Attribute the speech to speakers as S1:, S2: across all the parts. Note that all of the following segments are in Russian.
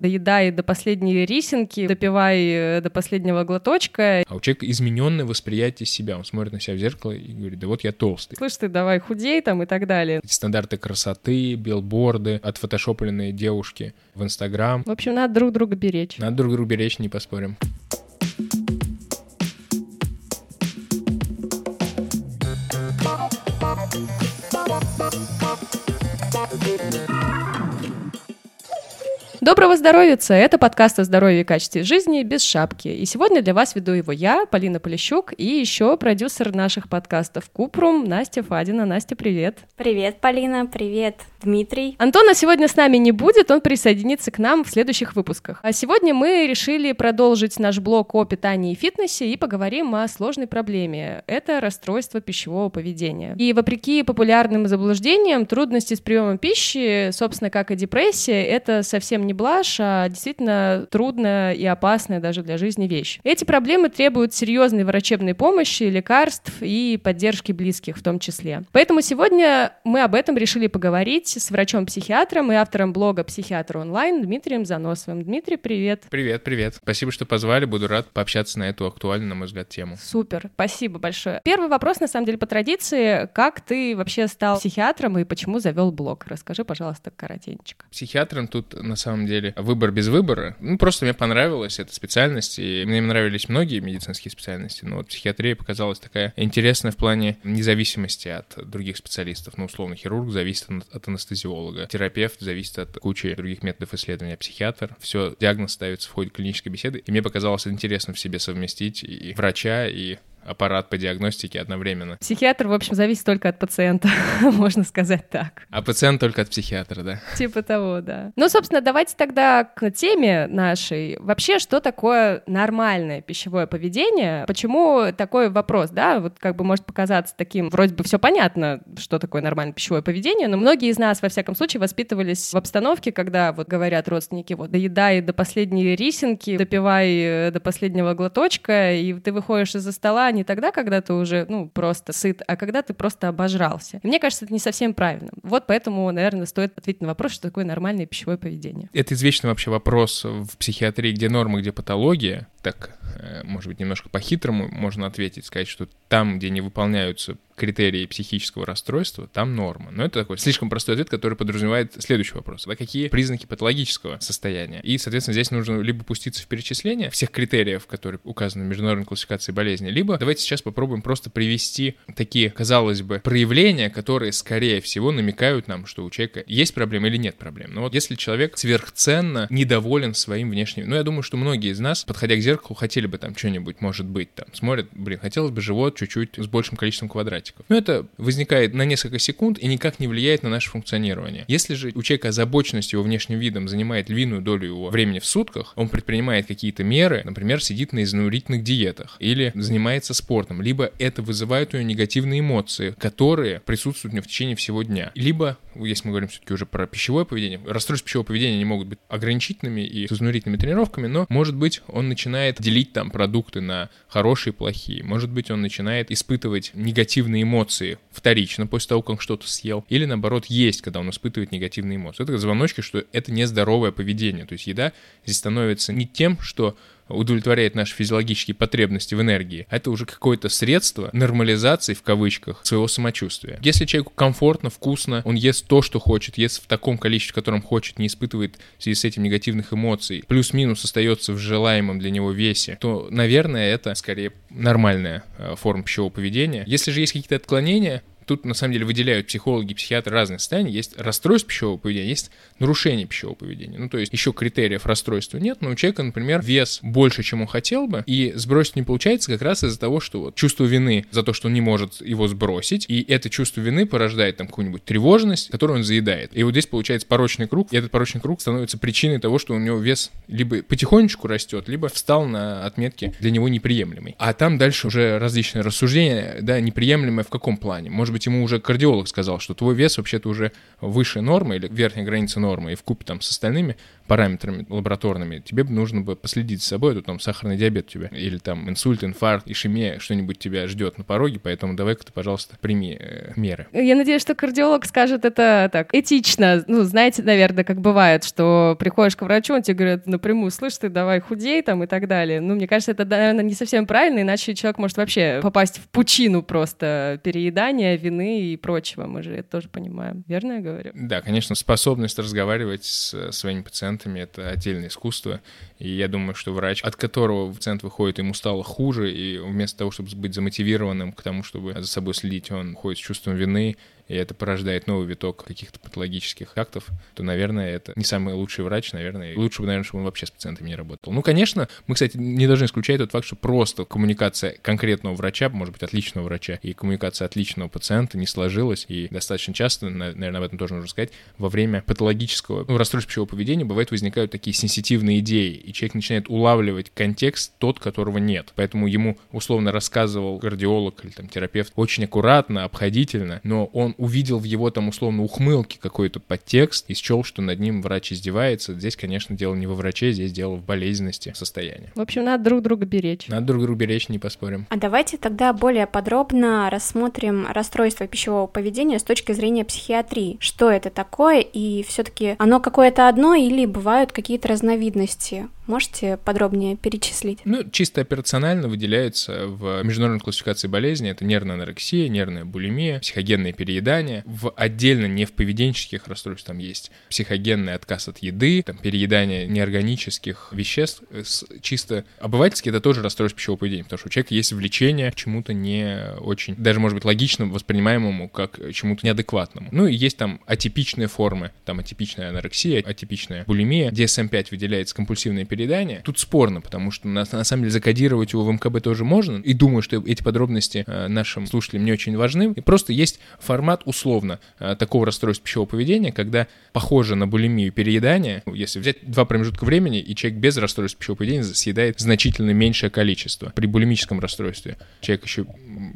S1: доедай до последней рисинки, допивай э, до последнего глоточка.
S2: А у человека измененное восприятие себя. Он смотрит на себя в зеркало и говорит, да вот я толстый.
S1: Слышь, ты давай худей там и так далее.
S2: Стандарты красоты, билборды, отфотошопленные девушки в Инстаграм.
S1: В общем, надо друг друга беречь.
S2: Надо друг друга беречь, не поспорим.
S1: Доброго здоровья! Это подкаст о здоровье и качестве жизни без шапки. И сегодня для вас веду его я, Полина Полищук, и еще продюсер наших подкастов Купрум, Настя Фадина. Настя, привет!
S3: Привет, Полина, привет, Дмитрий.
S1: Антона сегодня с нами не будет, он присоединится к нам в следующих выпусках. А сегодня мы решили продолжить наш блог о питании и фитнесе и поговорим о сложной проблеме. Это расстройство пищевого поведения. И вопреки популярным заблуждениям, трудности с приемом пищи, собственно, как и депрессия, это совсем не блажь, а действительно трудная и опасная даже для жизни вещь. Эти проблемы требуют серьезной врачебной помощи, лекарств и поддержки близких в том числе. Поэтому сегодня мы об этом решили поговорить с врачом-психиатром и автором блога «Психиатр онлайн» Дмитрием Заносовым. Дмитрий, привет.
S2: Привет, привет. Спасибо, что позвали. Буду рад пообщаться на эту актуальную, на мой взгляд, тему.
S1: Супер, спасибо большое. Первый вопрос, на самом деле, по традиции. Как ты вообще стал психиатром и почему завел блог? Расскажи, пожалуйста, коротенько.
S2: Психиатром тут, на самом деле, выбор без выбора. Ну, просто мне понравилась эта специальность, и мне нравились многие медицинские специальности, но вот психиатрия показалась такая интересная в плане независимости от других специалистов. Ну, условно, хирург зависит от анестезиолога. Терапевт зависит от кучи других методов исследования. Психиатр. Все, диагноз ставится в ходе клинической беседы. И мне показалось интересно в себе совместить и врача, и аппарат по диагностике одновременно.
S1: Психиатр, в общем, зависит только от пациента, можно сказать так.
S2: А пациент только от психиатра, да?
S1: Типа того, да. Ну, собственно, давайте тогда к теме нашей. Вообще, что такое нормальное пищевое поведение? Почему такой вопрос, да? Вот как бы может показаться таким, вроде бы все понятно, что такое нормальное пищевое поведение, но многие из нас, во всяком случае, воспитывались в обстановке, когда вот говорят родственники, вот, доедай до последней рисинки, допивай э, до последнего глоточка, и ты выходишь из-за стола, не тогда, когда ты уже, ну, просто сыт, а когда ты просто обожрался. И мне кажется, это не совсем правильно. Вот поэтому, наверное, стоит ответить на вопрос, что такое нормальное пищевое поведение.
S2: Это извечный вообще вопрос в психиатрии, где нормы, где патология. Так, э, может быть, немножко по-хитрому можно ответить, сказать, что там, где не выполняются критерии психического расстройства, там норма. Но это такой слишком простой ответ, который подразумевает следующий вопрос. А какие признаки патологического состояния? И, соответственно, здесь нужно либо пуститься в перечисление всех критериев, которые указаны в международной классификации болезни, либо давайте сейчас попробуем просто привести такие, казалось бы, проявления, которые, скорее всего, намекают нам, что у человека есть проблема или нет проблем. Но вот если человек сверхценно недоволен своим внешним... Ну, я думаю, что многие из нас, подходя к зеркалу, хотели бы там что-нибудь, может быть, там, смотрят, блин, хотелось бы живот чуть-чуть с большим количеством квадратиков наркотиков. Но это возникает на несколько секунд и никак не влияет на наше функционирование. Если же у человека озабоченность его внешним видом занимает львиную долю его времени в сутках, он предпринимает какие-то меры, например, сидит на изнурительных диетах или занимается спортом, либо это вызывает у него негативные эмоции, которые присутствуют у него в течение всего дня. Либо, если мы говорим все-таки уже про пищевое поведение, расстройства пищевого поведения не могут быть ограничительными и с изнурительными тренировками, но, может быть, он начинает делить там продукты на хорошие и плохие. Может быть, он начинает испытывать негативные негативные эмоции вторично после того, как что-то съел, или наоборот есть, когда он испытывает негативные эмоции. Это звоночки, что это нездоровое поведение. То есть еда здесь становится не тем, что удовлетворяет наши физиологические потребности в энергии, это уже какое-то средство нормализации, в кавычках, своего самочувствия. Если человеку комфортно, вкусно, он ест то, что хочет, ест в таком количестве, в котором хочет, не испытывает в связи с этим негативных эмоций, плюс-минус остается в желаемом для него весе, то, наверное, это скорее нормальная э, форма пищевого поведения. Если же есть какие-то отклонения, тут на самом деле выделяют психологи, психиатры разные состояния. Есть расстройство пищевого поведения, есть нарушение пищевого поведения. Ну, то есть еще критериев расстройства нет, но у человека, например, вес больше, чем он хотел бы, и сбросить не получается как раз из-за того, что вот чувство вины за то, что он не может его сбросить, и это чувство вины порождает там какую-нибудь тревожность, которую он заедает. И вот здесь получается порочный круг, и этот порочный круг становится причиной того, что у него вес либо потихонечку растет, либо встал на отметке для него неприемлемый. А там дальше уже различные рассуждения, да, неприемлемые в каком плане? Может быть, быть, ему уже кардиолог сказал, что твой вес вообще-то уже выше нормы или верхняя граница нормы, и в купе там с остальными параметрами лабораторными, тебе нужно бы последить за собой, тут там сахарный диабет у тебя, или там инсульт, инфаркт, ишемия, что-нибудь тебя ждет на пороге, поэтому давай-ка ты, пожалуйста, прими э, меры.
S1: Я надеюсь, что кардиолог скажет это так этично. Ну, знаете, наверное, как бывает, что приходишь к врачу, он тебе говорит напрямую, слышь, ты давай худей там и так далее. Ну, мне кажется, это, наверное, не совсем правильно, иначе человек может вообще попасть в пучину просто переедания, вины и прочего. Мы же это тоже понимаем. Верно я говорю?
S2: Да, конечно, способность разговаривать с своими пациентами — это отдельное искусство. И я думаю, что врач, от которого пациент выходит, ему стало хуже, и вместо того, чтобы быть замотивированным к тому, чтобы за собой следить, он ходит с чувством вины, и это порождает новый виток каких-то патологических актов, то, наверное, это не самый лучший врач, наверное. Лучше бы, наверное, чтобы он вообще с пациентами не работал. Ну, конечно, мы, кстати, не должны исключать тот факт, что просто коммуникация конкретного врача, может быть, отличного врача, и коммуникация отличного пациента не сложилась, и достаточно часто, наверное, об этом тоже нужно сказать, во время патологического ну, расстройства пищевого поведения бывает возникают такие сенситивные идеи, и человек начинает улавливать контекст тот, которого нет. Поэтому ему условно рассказывал кардиолог или там терапевт очень аккуратно, обходительно, но он увидел в его там условно ухмылке какой-то подтекст и счел, что над ним врач издевается. Здесь, конечно, дело не во враче, здесь дело в болезненности состояния.
S1: В общем, надо друг друга беречь.
S2: Надо друг друга беречь, не поспорим.
S3: А давайте тогда более подробно рассмотрим расстройство пищевого поведения с точки зрения психиатрии. Что это такое и все-таки оно какое-то одно или бывают какие-то разновидности? Можете подробнее перечислить?
S2: Ну, чисто операционально выделяются в международной классификации болезни. Это нервная анорексия, нервная булимия, психогенное переедание. В отдельно не в поведенческих расстройствах там есть психогенный отказ от еды, там переедание неорганических веществ. Чисто обывательски это тоже расстройство пищевого поведения, потому что у человека есть влечение к чему-то не очень, даже, может быть, логично воспринимаемому как чему-то неадекватному. Ну и есть там атипичные формы, там атипичная анорексия, атипичная булимия. DSM-5 выделяется компульсивное переедание передания. Тут спорно, потому что на, на самом деле закодировать его в МКБ тоже можно. И думаю, что эти подробности э, нашим слушателям не очень важны. И просто есть формат условно э, такого расстройства пищевого поведения, когда похоже на булимию переедания. Если взять два промежутка времени, и человек без расстройства пищевого поведения съедает значительно меньшее количество. При булимическом расстройстве человек еще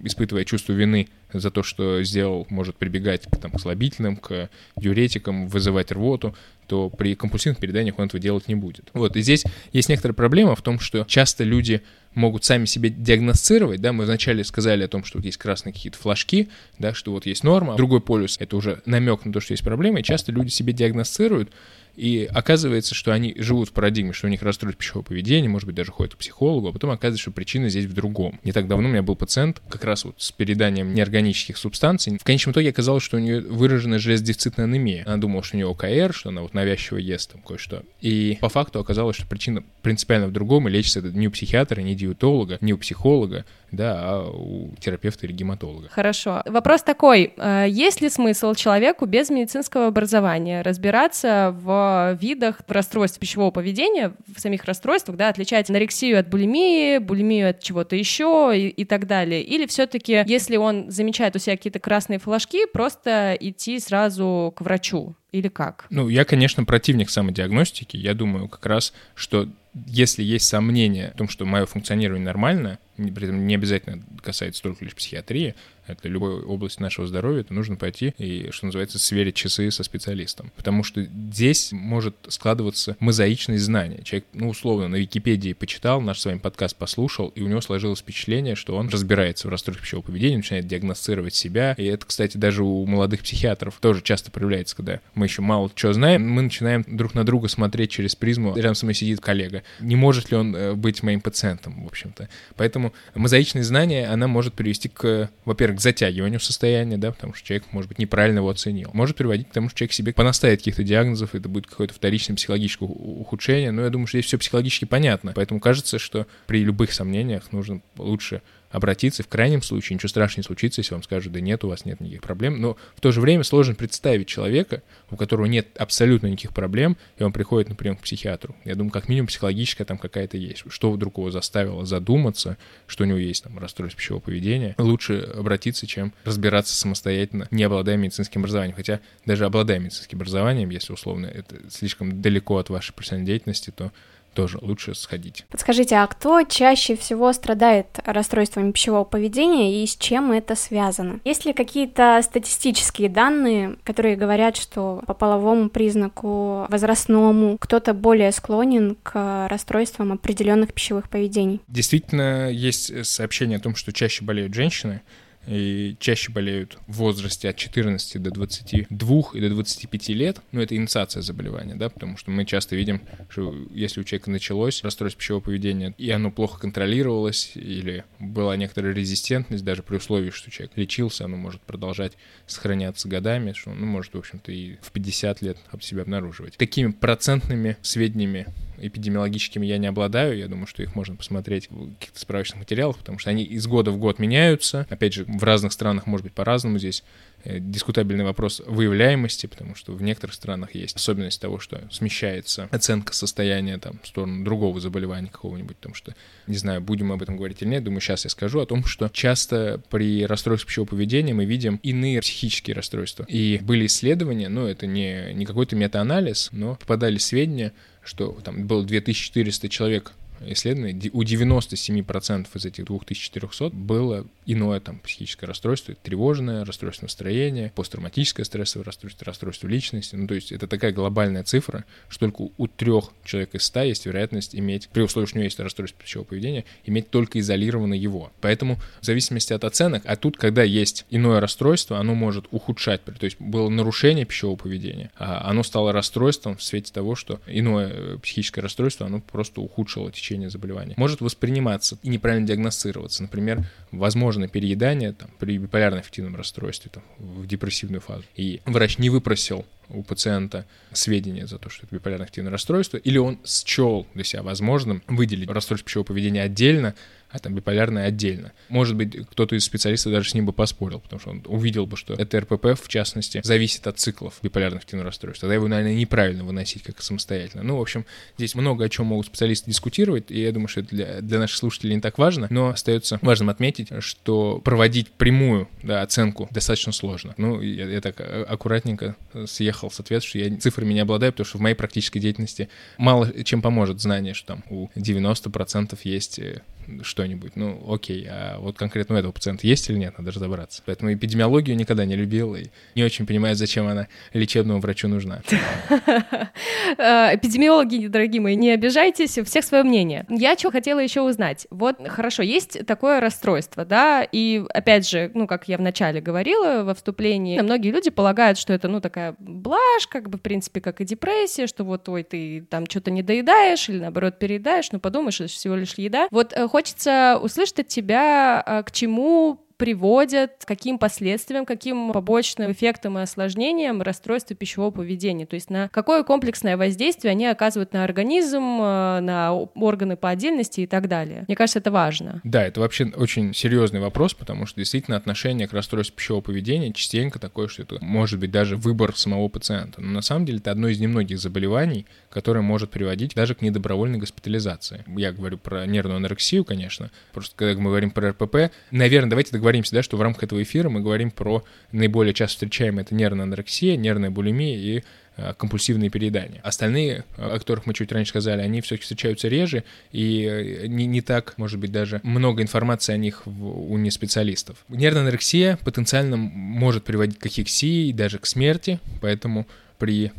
S2: испытывая чувство вины за то, что сделал, может прибегать к, там, к слабительным, к диуретикам, вызывать рвоту, то при компульсивных переданиях он этого делать не будет. Вот, и здесь есть некоторая проблема в том, что часто люди могут сами себе диагностировать, да, мы вначале сказали о том, что вот есть красные какие-то флажки, да, что вот есть норма, другой полюс — это уже намек на то, что есть проблема, и часто люди себе диагностируют, и оказывается, что они живут в парадигме, что у них расстройство пищевого поведения, может быть, даже ходят к психологу, а потом оказывается, что причина здесь в другом. Не так давно у меня был пациент как раз вот с переданием неорганических субстанций. В конечном итоге оказалось, что у нее выражена железодефицитная анемия. Она думала, что у нее ОКР, что она вот навязчиво ест там кое-что. И по факту оказалось, что причина принципиально в другом, и лечится это не у психиатра, не диетолога, не у психолога, да, а у терапевта или гематолога.
S1: Хорошо. Вопрос такой. Э, есть ли смысл человеку без медицинского образования разбираться в видах расстройств пищевого поведения, в самих расстройствах, да, отличать анорексию от булимии, булимию от чего-то еще и, и так далее? Или все-таки, если он замечает у себя какие-то красные флажки, просто идти сразу к врачу? Или как?
S2: Ну, я, конечно, противник самодиагностики. Я думаю как раз, что если есть сомнения в том, что мое функционирование нормально, при этом не обязательно касается только лишь психиатрии, это любой область нашего здоровья, то нужно пойти и, что называется, сверить часы со специалистом. Потому что здесь может складываться мозаичность знания. Человек, ну, условно, на Википедии почитал, наш с вами подкаст послушал, и у него сложилось впечатление, что он разбирается в расстройстве пищевого поведения, начинает диагностировать себя. И это, кстати, даже у молодых психиатров тоже часто проявляется, когда мы еще мало чего знаем, мы начинаем друг на друга смотреть через призму. Рядом со мной сидит коллега. Не может ли он э, быть моим пациентом, в общем-то. Поэтому мозаичность знания, она может привести к, во-первых, к затягиванию состояния, да, потому что человек, может быть, неправильно его оценил. Может приводить к тому, что человек себе понаставит каких-то диагнозов, это будет какое-то вторичное психологическое ухудшение, но я думаю, что здесь все психологически понятно. Поэтому кажется, что при любых сомнениях нужно лучше обратиться, в крайнем случае ничего страшного не случится, если вам скажут, да нет, у вас нет никаких проблем, но в то же время сложно представить человека, у которого нет абсолютно никаких проблем, и он приходит на прием к психиатру. Я думаю, как минимум психологическая там какая-то есть. Что вдруг его заставило задуматься, что у него есть там расстройство пищевого поведения, лучше обратиться, чем разбираться самостоятельно, не обладая медицинским образованием. Хотя даже обладая медицинским образованием, если условно это слишком далеко от вашей профессиональной деятельности, то тоже лучше сходить.
S3: Подскажите, а кто чаще всего страдает расстройствами пищевого поведения и с чем это связано? Есть ли какие-то статистические данные, которые говорят, что по половому признаку возрастному кто-то более склонен к расстройствам определенных пищевых поведений?
S2: Действительно, есть сообщение о том, что чаще болеют женщины, и чаще болеют в возрасте от 14 до 22 и до 25 лет, ну, это инициация заболевания, да, потому что мы часто видим, что если у человека началось расстройство пищевого поведения, и оно плохо контролировалось, или была некоторая резистентность, даже при условии, что человек лечился, оно может продолжать сохраняться годами, что, ну, может, в общем-то, и в 50 лет об себя обнаруживать. Такими процентными сведениями эпидемиологическими я не обладаю. Я думаю, что их можно посмотреть в каких-то справочных материалах, потому что они из года в год меняются. Опять же, в разных странах может быть по-разному. Здесь Э, дискутабельный вопрос выявляемости, потому что в некоторых странах есть особенность того, что смещается оценка состояния там, в сторону другого заболевания какого-нибудь, потому что, не знаю, будем мы об этом говорить или нет, думаю, сейчас я скажу о том, что часто при расстройстве пищевого поведения мы видим иные психические расстройства. И были исследования, ну, это не, не какой-то метаанализ, но попадали сведения, что там было 2400 человек исследований, у 97% из этих 2400 было иное там психическое расстройство, тревожное расстройство настроения, посттравматическое стрессовое расстройство, расстройство личности. Ну, то есть это такая глобальная цифра, что только у трех человек из ста есть вероятность иметь, при условии, что у него есть расстройство пищевого поведения, иметь только изолированно его. Поэтому в зависимости от оценок, а тут, когда есть иное расстройство, оно может ухудшать, то есть было нарушение пищевого поведения, а оно стало расстройством в свете того, что иное э, психическое расстройство, оно просто ухудшило течение заболевания. Может восприниматься и неправильно диагностироваться. Например, возможно переедание там, при биполярно-аффективном расстройстве там, в депрессивную фазу. И врач не выпросил у пациента сведения за то, что это биполярно-аффективное расстройство, или он счел для себя возможным выделить расстройство пищевого поведения отдельно, а там биполярное отдельно. Может быть, кто-то из специалистов даже с ним бы поспорил, потому что он увидел бы, что это РПП, в частности, зависит от циклов биполярных активных расстройств. Тогда его, наверное, неправильно выносить как самостоятельно. Ну, в общем, здесь много о чем могут специалисты дискутировать, и я думаю, что это для, для наших слушателей не так важно, но остается важным отметить, что проводить прямую да, оценку достаточно сложно. Ну, я, я так а, аккуратненько съехал с ответа, что я цифрами не обладаю, потому что в моей практической деятельности мало чем поможет знание, что там у 90% есть э, что-нибудь. Ну, окей, а вот конкретно у этого пациента есть или нет, надо разобраться. Поэтому эпидемиологию никогда не любил и не очень понимаю, зачем она лечебному врачу нужна.
S1: Э, эпидемиологи, дорогие мои, не обижайтесь, у всех свое мнение. Я что хотела еще узнать. Вот, хорошо, есть такое расстройство, да, и опять же, ну, как я вначале говорила во вступлении, многие люди полагают, что это, ну, такая блажь, как бы, в принципе, как и депрессия, что вот, ой, ты там что-то не доедаешь или, наоборот, переедаешь, ну, подумаешь, это всего лишь еда. Вот э, хочется услышать от тебя, а, к чему приводят, к каким последствиям, каким побочным эффектам и осложнениям расстройства пищевого поведения, то есть на какое комплексное воздействие они оказывают на организм, э, на органы по отдельности и так далее. Мне кажется, это важно.
S2: Да, это вообще очень серьезный вопрос, потому что действительно отношение к расстройству пищевого поведения частенько такое, что это может быть даже выбор самого пациента. Но на самом деле это одно из немногих заболеваний, которое может приводить даже к недобровольной госпитализации. Я говорю про нервную анорексию, конечно, просто когда мы говорим про РПП, наверное, давайте договоримся договоримся, да, что в рамках этого эфира мы говорим про наиболее часто встречаемые это нервная анорексия, нервная булимия и э, компульсивные переедания. Остальные, о которых мы чуть раньше сказали, они все-таки встречаются реже, и э, не, не так, может быть, даже много информации о них в, у неспециалистов. Нервная анорексия потенциально может приводить к ахексии, даже к смерти, поэтому при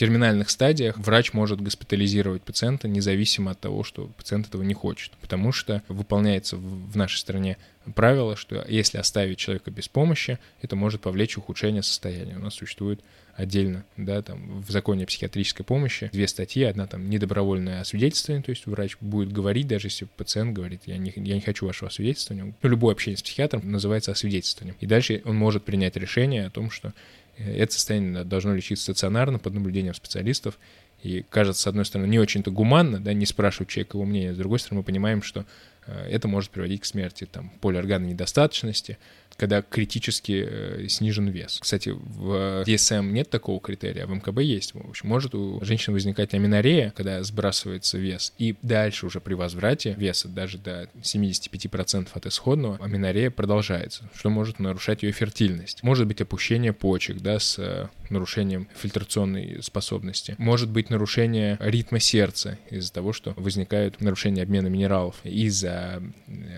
S2: терминальных стадиях врач может госпитализировать пациента независимо от того, что пациент этого не хочет, потому что выполняется в нашей стране правило, что если оставить человека без помощи, это может повлечь ухудшение состояния. У нас существует отдельно, да, там в законе о психиатрической помощи две статьи, одна там недобровольное освидетельствование, то есть врач будет говорить, даже если пациент говорит, я не, я не хочу вашего освидетельствования, ну, любое общение с психиатром называется освидетельствованием. И дальше он может принять решение о том, что это состояние должно лечиться стационарно под наблюдением специалистов. И кажется, с одной стороны, не очень-то гуманно, да, не спрашивать человека его мнения, с другой стороны, мы понимаем, что э, это может приводить к смерти там, полиорганной недостаточности, когда критически э, снижен вес. Кстати, в DSM нет такого критерия, а в МКБ есть. В общем, может у женщин возникать аминорея, когда сбрасывается вес, и дальше уже при возврате веса, даже до 75% от исходного, аминорея продолжается, что может нарушать ее фертильность. Может быть опущение почек, да, с нарушением фильтрационной способности. Может быть нарушение ритма сердца из-за того, что возникают нарушения обмена минералов, из-за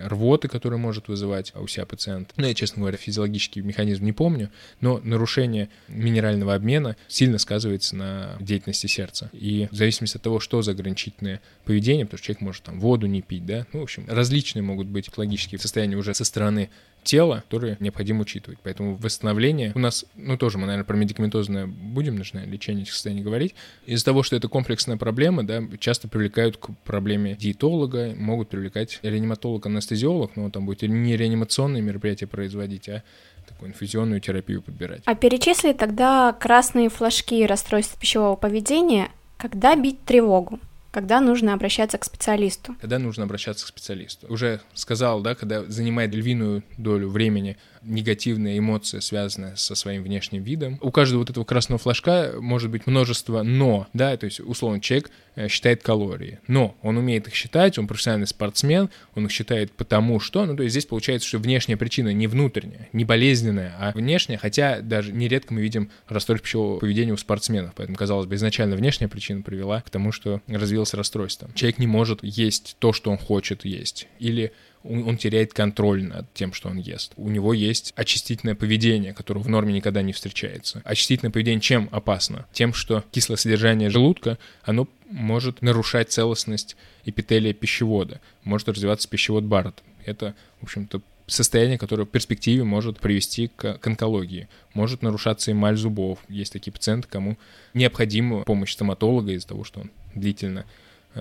S2: рвоты, которую может вызывать у себя пациент. Ну, я, честно говоря, физиологический механизм не помню, но нарушение минерального обмена сильно сказывается на деятельности сердца. И в зависимости от того, что за ограничительное поведение, потому что человек может там воду не пить, да, ну, в общем, различные могут быть патологические состояния уже со стороны тела, которые необходимо учитывать. Поэтому восстановление у нас, ну тоже мы, наверное, про медикаментозное будем, нужно лечение этих состояний говорить. Из-за того, что это комплексная проблема, да, часто привлекают к проблеме диетолога, могут привлекать реаниматолог, анестезиолог, но там будет не реанимационные мероприятия производить, а такую инфузионную терапию подбирать.
S3: А перечисли тогда красные флажки расстройств пищевого поведения, когда бить тревогу? Когда нужно обращаться к специалисту?
S2: Когда нужно обращаться к специалисту. Уже сказал, да, когда занимает львиную долю времени негативная эмоция, связанная со своим внешним видом. У каждого вот этого красного флажка может быть множество «но», да, то есть, условно, человек э, считает калории, но он умеет их считать, он профессиональный спортсмен, он их считает потому что, ну, то есть здесь получается, что внешняя причина не внутренняя, не болезненная, а внешняя, хотя даже нередко мы видим расстройство пищевого поведения у спортсменов, поэтому, казалось бы, изначально внешняя причина привела к тому, что развилось расстройство. Человек не может есть то, что он хочет есть, или он теряет контроль над тем, что он ест. У него есть очистительное поведение, которое в норме никогда не встречается. Очистительное поведение чем опасно? Тем, что кислое содержание желудка, оно может нарушать целостность эпителия пищевода, может развиваться пищевод Барретт. Это, в общем-то, состояние, которое в перспективе может привести к, к онкологии. Может нарушаться эмаль зубов. Есть такие пациенты, кому необходима помощь стоматолога из-за того, что он длительно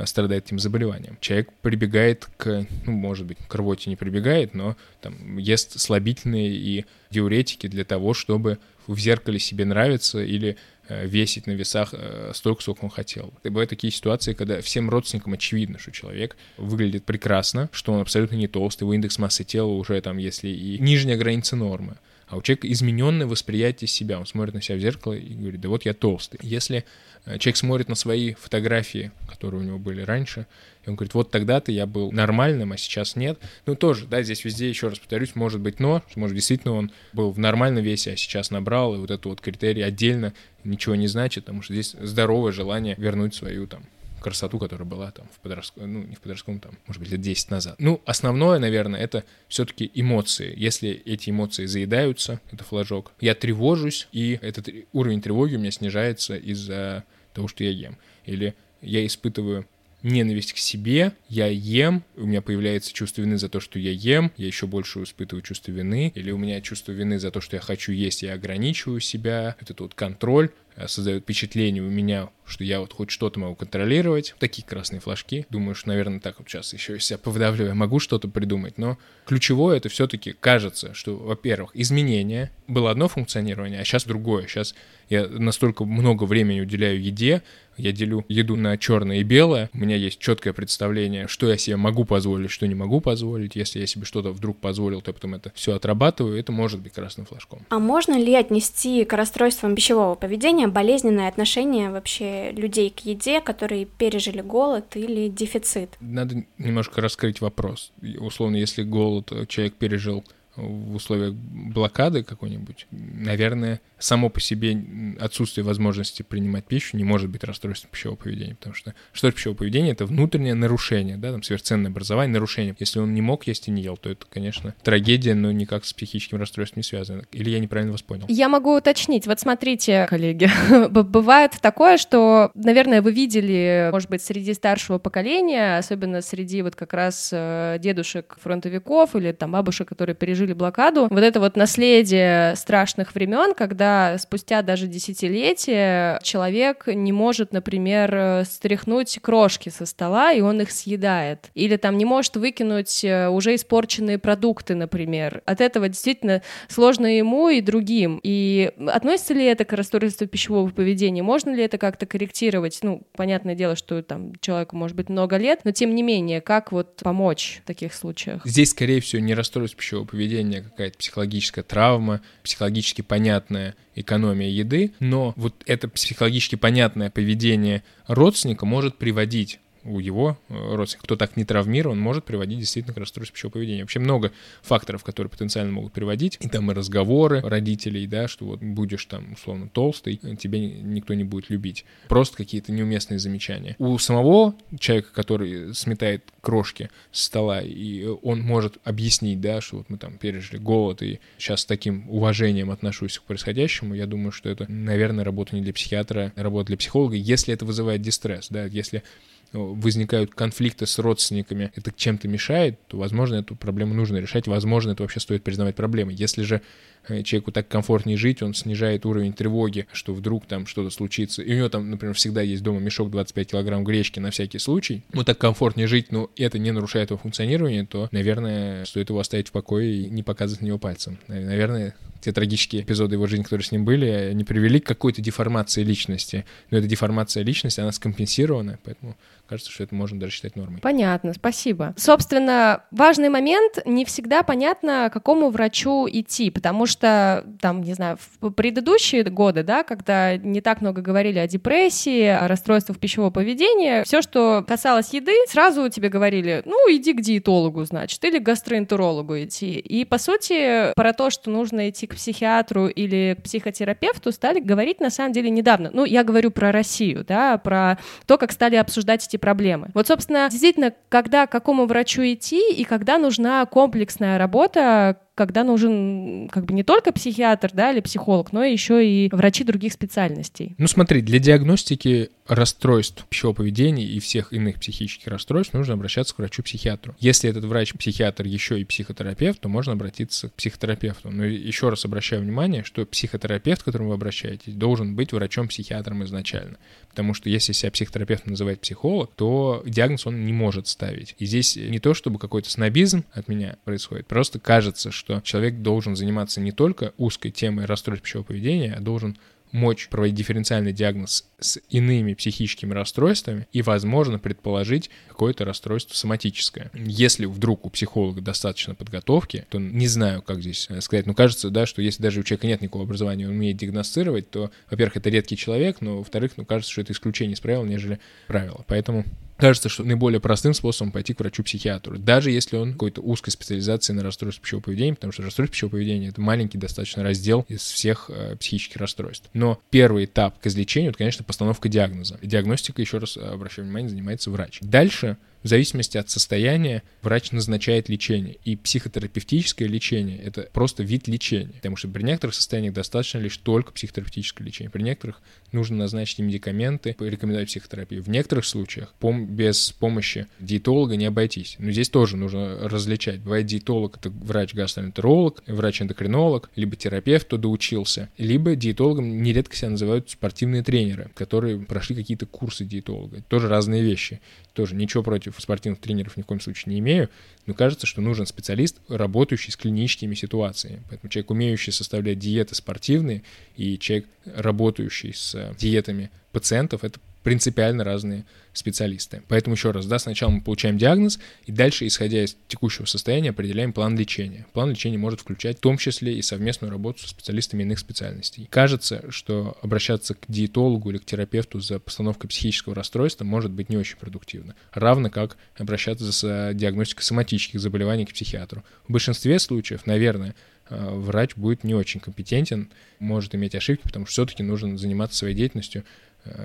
S2: страдает этим заболеванием. Человек прибегает к, ну, может быть, к рвоте не прибегает, но там ест слабительные и диуретики для того, чтобы в зеркале себе нравиться или э, весить на весах э, столько, сколько он хотел. И бывают такие ситуации, когда всем родственникам очевидно, что человек выглядит прекрасно, что он абсолютно не толстый, его индекс массы тела уже там, если и нижняя граница нормы. А у человека измененное восприятие себя. Он смотрит на себя в зеркало и говорит, да вот я толстый. Если Э, человек смотрит на свои фотографии, которые у него были раньше, и он говорит, вот тогда-то я был нормальным, а сейчас нет. Ну, тоже, да, здесь везде, еще раз повторюсь, может быть но, может, действительно он был в нормальном весе, а сейчас набрал, и вот это вот критерий отдельно ничего не значит, потому что здесь здоровое желание вернуть свою там красоту, которая была там в подростковом, ну, не в подростковом, там, может быть, лет 10 назад. Ну, основное, наверное, это все-таки эмоции. Если эти эмоции заедаются, это флажок, я тревожусь, и этот уровень тревоги у меня снижается из-за того, что я ем. Или я испытываю ненависть к себе, я ем, у меня появляется чувство вины за то, что я ем, я еще больше испытываю чувство вины, или у меня чувство вины за то, что я хочу есть, я ограничиваю себя, этот вот контроль, создает впечатление у меня, что я вот хоть что-то могу контролировать. Такие красные флажки. Думаю, что, наверное, так вот сейчас еще себя повдавливаю, могу что-то придумать. Но ключевое это все-таки кажется, что, во-первых, изменение. Было одно функционирование, а сейчас другое. Сейчас я настолько много времени уделяю еде, я делю еду на черное и белое. У меня есть четкое представление, что я себе могу позволить, что не могу позволить. Если я себе что-то вдруг позволил, то я потом это все отрабатываю. Это может быть красным флажком.
S3: А можно ли отнести к расстройствам пищевого поведения болезненное отношение вообще людей к еде, которые пережили голод или дефицит?
S2: Надо немножко раскрыть вопрос. Условно, если голод человек пережил в условиях блокады какой-нибудь, наверное, само по себе отсутствие возможности принимать пищу не может быть расстройством пищевого поведения, потому что что пищевого поведения — это внутреннее нарушение, да, там сверхценное образование, нарушение. Если он не мог есть и не ел, то это, конечно, трагедия, но никак с психическим расстройством не связано. Или я неправильно вас понял?
S1: Я могу уточнить. Вот смотрите, коллеги, бывает такое, что, наверное, вы видели, может быть, среди старшего поколения, особенно среди вот как раз э, дедушек фронтовиков или там бабушек, которые пережили блокаду, вот это вот наследие страшных времен, когда спустя даже десятилетия человек не может, например, стряхнуть крошки со стола, и он их съедает. Или там не может выкинуть э, уже испорченные продукты, например. От этого действительно сложно ему и другим. И относится ли это к расстройству пищевого поведения? Можно ли это как-то корректировать? Ну, понятное дело, что там человеку может быть много лет, но тем не менее, как вот помочь в таких случаях?
S2: Здесь, скорее всего, не расстройство пищевого поведения, а какая-то психологическая травма, психологически понятная экономия еды, но вот это психологически понятное поведение родственника может приводить у его э, родственников, кто так не травмирован, может приводить действительно к расстройству пищевого поведения. Вообще много факторов, которые потенциально могут приводить. И там и разговоры родителей, да, что вот будешь там условно толстый, тебя никто не будет любить. Просто какие-то неуместные замечания. У самого человека, который сметает крошки с стола, и он может объяснить, да, что вот мы там пережили голод, и сейчас с таким уважением отношусь к происходящему, я думаю, что это, наверное, работа не для психиатра, а работа для психолога, если это вызывает дистресс, да, если возникают конфликты с родственниками, это чем-то мешает, то, возможно, эту проблему нужно решать, возможно, это вообще стоит признавать проблемой. Если же э, человеку так комфортнее жить, он снижает уровень тревоги, что вдруг там что-то случится, и у него там, например, всегда есть дома мешок 25 килограмм гречки на всякий случай, ему так комфортнее жить, но это не нарушает его функционирование, то, наверное, стоит его оставить в покое и не показывать на него пальцем. Наверное, те трагические эпизоды его жизни, которые с ним были, они привели к какой-то деформации личности. Но эта деформация личности, она скомпенсирована, поэтому кажется, что это можно даже считать нормой.
S1: Понятно, спасибо. Собственно, важный момент, не всегда понятно, к какому врачу идти, потому что, там, не знаю, в предыдущие годы, да, когда не так много говорили о депрессии, о расстройствах пищевого поведения, все, что касалось еды, сразу тебе говорили, ну, иди к диетологу, значит, или к гастроэнтерологу идти. И, по сути, про то, что нужно идти к психиатру или к психотерапевту, стали говорить, на самом деле, недавно. Ну, я говорю про Россию, да, про то, как стали обсуждать эти проблемы. Вот, собственно, действительно, когда к какому врачу идти и когда нужна комплексная работа, когда нужен как бы не только психиатр, да, или психолог, но еще и врачи других специальностей.
S2: Ну смотри, для диагностики расстройств пищевого поведения и всех иных психических расстройств нужно обращаться к врачу-психиатру. Если этот врач-психиатр еще и психотерапевт, то можно обратиться к психотерапевту. Но еще раз обращаю внимание, что психотерапевт, к которому вы обращаетесь, должен быть врачом-психиатром изначально. Потому что если себя психотерапевт называет психолог, то диагноз он не может ставить. И здесь не то, чтобы какой-то снобизм от меня происходит, просто кажется, что человек должен заниматься не только узкой темой расстройств пищевого поведения, а должен мочь проводить дифференциальный диагноз с иными психическими расстройствами и, возможно, предположить какое-то расстройство соматическое. Если вдруг у психолога достаточно подготовки, то не знаю, как здесь э, сказать, но кажется, да, что если даже у человека нет никакого образования, он умеет диагностировать, то, во-первых, это редкий человек, но, во-вторых, ну, кажется, что это исключение из правил, нежели правило. Поэтому кажется, что наиболее простым способом пойти к врачу-психиатру, даже если он какой-то узкой специализации на расстройство пищевого поведения, потому что расстройство пищевого поведения — это маленький достаточно раздел из всех э, психических расстройств. Но первый этап к излечению — это, конечно, постановка диагноза. Диагностика, еще раз обращаю внимание, занимается врач. Дальше в зависимости от состояния врач назначает лечение. И психотерапевтическое лечение — это просто вид лечения. Потому что при некоторых состояниях достаточно лишь только психотерапевтическое лечение. При некоторых нужно назначить медикаменты, порекомендовать психотерапию. В некоторых случаях пом- без помощи диетолога не обойтись. Но здесь тоже нужно различать. Бывает диетолог — это врач-гастроэнтеролог, врач-эндокринолог, либо терапевт, кто доучился, либо диетологом нередко себя называют спортивные тренеры, которые прошли какие-то курсы диетолога. Тоже разные вещи. Тоже ничего против спортивных тренеров ни в коем случае не имею, но кажется, что нужен специалист, работающий с клиническими ситуациями. Поэтому человек, умеющий составлять диеты спортивные, и человек, работающий с диетами пациентов, это принципиально разные специалисты. Поэтому еще раз, да, сначала мы получаем диагноз, и дальше, исходя из текущего состояния, определяем план лечения. План лечения может включать в том числе и совместную работу со специалистами иных специальностей. Кажется, что обращаться к диетологу или к терапевту за постановкой психического расстройства может быть не очень продуктивно. Равно как обращаться за диагностикой соматических заболеваний к психиатру. В большинстве случаев, наверное, э, врач будет не очень компетентен, может иметь ошибки, потому что все-таки нужно заниматься своей деятельностью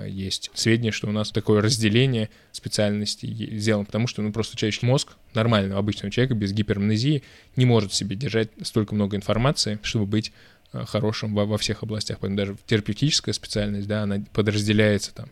S2: есть сведения, что у нас такое разделение специальностей сделано, потому что ну, просто человеческий мозг нормального обычного человека без гипермнезии не может себе держать столько много информации, чтобы быть э, хорошим во, во всех областях. Поэтому даже терапевтическая специальность, да, она подразделяется там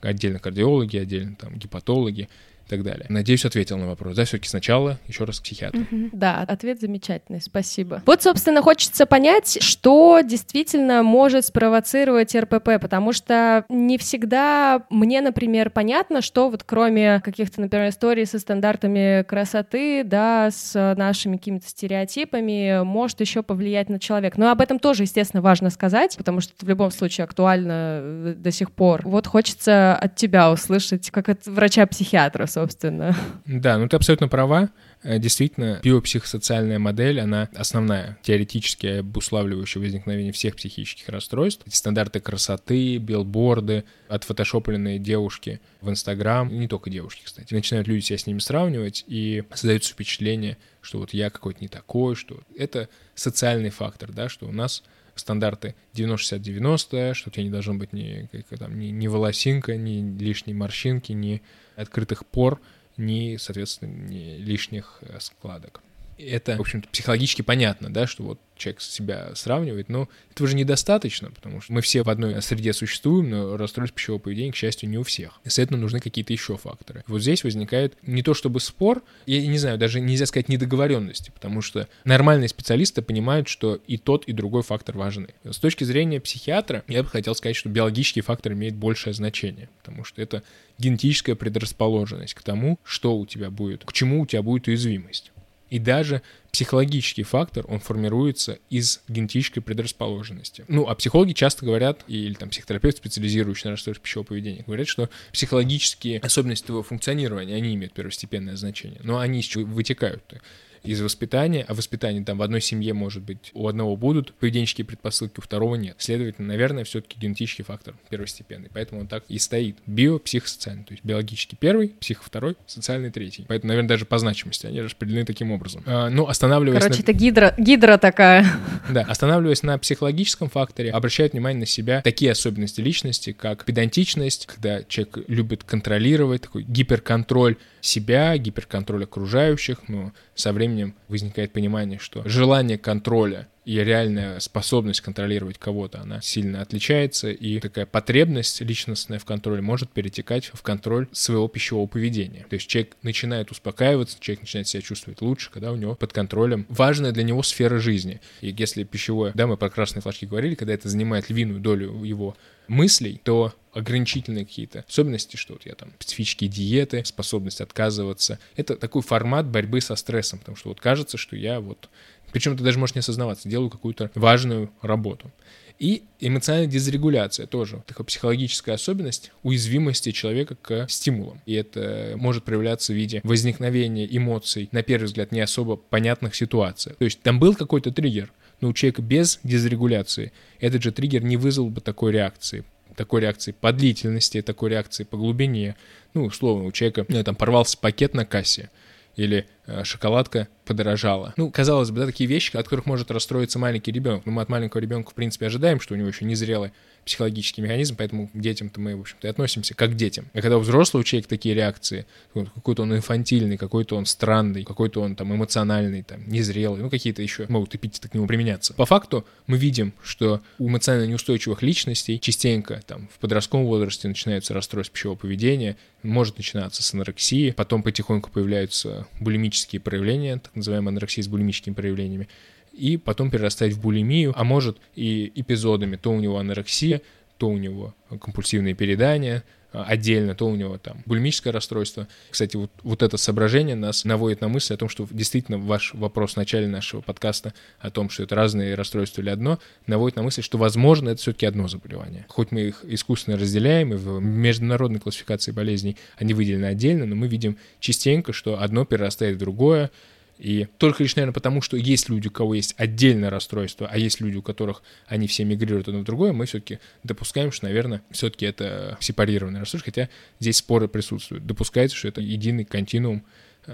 S2: отдельно кардиологи, отдельно там гепатологи, так далее. Надеюсь, ответил на вопрос. Да, все-таки сначала еще раз к психиатру.
S1: Угу. Да, ответ замечательный, спасибо. Вот, собственно, хочется понять, что действительно может спровоцировать РПП, потому что не всегда мне, например, понятно, что вот кроме каких-то, например, историй со стандартами красоты, да, с нашими какими-то стереотипами, может еще повлиять на человека. Но об этом тоже, естественно, важно сказать, потому что это в любом случае актуально э, до сих пор. Вот хочется от тебя услышать, как от врача-психиатра, собственно, собственно.
S2: Да, ну ты абсолютно права. Э, действительно, биопсихосоциальная модель, она основная, теоретически обуславливающая возникновение всех психических расстройств. Эти стандарты красоты, билборды, отфотошопленные девушки в Инстаграм, не только девушки, кстати. Начинают люди себя с ними сравнивать, и создается впечатление, что вот я какой-то не такой, что это социальный фактор, да, что у нас стандарты 90-60-90, что у тебя не должно быть ни, как, там, ни, ни волосинка, ни лишней морщинки, ни открытых пор, ни, соответственно, ни лишних э, складок это, в общем-то, психологически понятно, да, что вот человек себя сравнивает, но этого же недостаточно, потому что мы все в одной среде существуем, но расстройство пищевого поведения, к счастью, не у всех. И, следовательно, нужны какие-то еще факторы. Вот здесь возникает не то чтобы спор, я не знаю, даже нельзя сказать недоговоренности, потому что нормальные специалисты понимают, что и тот, и другой фактор важны. С точки зрения психиатра, я бы хотел сказать, что биологический фактор имеет большее значение, потому что это генетическая предрасположенность к тому, что у тебя будет, к чему у тебя будет уязвимость. И даже психологический фактор, он формируется из генетической предрасположенности. Ну, а психологи часто говорят, или там психотерапевт, специализирующий на расстройстве пищевого поведения, говорят, что психологические особенности твоего функционирования, они имеют первостепенное значение, но они из чего вытекают из воспитания, а воспитание там в одной семье может быть у одного будут поведенческие предпосылки, у второго нет. Следовательно, наверное, все-таки генетический фактор первостепенный. Поэтому он так и стоит. Био, психосоциальный. То есть биологический первый, психо второй, социальный третий. Поэтому, наверное, даже по значимости они распределены таким образом. А, ну, останавливаясь...
S1: Короче, на... это гидра, гидра такая.
S2: Да, останавливаясь на психологическом факторе, обращают внимание на себя такие особенности личности, как педантичность, когда человек любит контролировать, такой гиперконтроль себя, гиперконтроль окружающих, но со временем возникает понимание, что желание контроля и реальная способность контролировать кого-то, она сильно отличается, и такая потребность личностная в контроле может перетекать в контроль своего пищевого поведения. То есть человек начинает успокаиваться, человек начинает себя чувствовать лучше, когда у него под контролем важная для него сфера жизни. И если пищевое, да, мы про красные флажки говорили, когда это занимает львиную долю его мыслей, то ограничительные какие-то особенности, что вот я там специфические диеты, способность отказываться. Это такой формат борьбы со стрессом, потому что вот кажется, что я вот, причем ты даже можешь не осознаваться, делаю какую-то важную работу. И эмоциональная дезрегуляция тоже такая психологическая особенность уязвимости человека к стимулам. И это может проявляться в виде возникновения эмоций, на первый взгляд, не особо понятных ситуациях. То есть там был какой-то триггер, но у человека без дезрегуляции этот же триггер не вызвал бы такой реакции такой реакции по длительности, такой реакции по глубине. Ну, условно, у человека ну, там порвался пакет на кассе, или э, шоколадка подорожала. Ну, казалось бы, да, такие вещи, от которых может расстроиться маленький ребенок. Но мы от маленького ребенка, в принципе, ожидаем, что у него еще не зрелый психологический механизм, поэтому к детям-то мы, в общем-то, и относимся как к детям. А когда у взрослого человека такие реакции, какой-то он инфантильный, какой-то он странный, какой-то он там эмоциональный, там, незрелый, ну, какие-то еще могут эпитеты к нему применяться. По факту мы видим, что у эмоционально неустойчивых личностей частенько там в подростковом возрасте начинаются расстройства пищевого поведения, может начинаться с анорексии, потом потихоньку появляются булимические проявления, так называемые анорексии с булимическими проявлениями, и потом перерастать в булимию, а может и эпизодами, то у него анорексия, то у него компульсивные передания, а, отдельно, то у него там булимическое расстройство. Кстати, вот, вот это соображение нас наводит на мысль о том, что действительно ваш вопрос в начале нашего подкаста о том, что это разные расстройства или одно, наводит на мысль, что, возможно, это все-таки одно заболевание. Хоть мы их искусственно разделяем, и в международной классификации болезней они выделены отдельно, но мы видим частенько, что одно перерастает в другое, и только лишь, наверное, потому, что есть люди, у кого есть отдельное расстройство, а есть люди, у которых они все мигрируют одно в другое, мы все-таки допускаем, что, наверное, все-таки это сепарированное расстройство, хотя здесь споры присутствуют. Допускается, что это единый континуум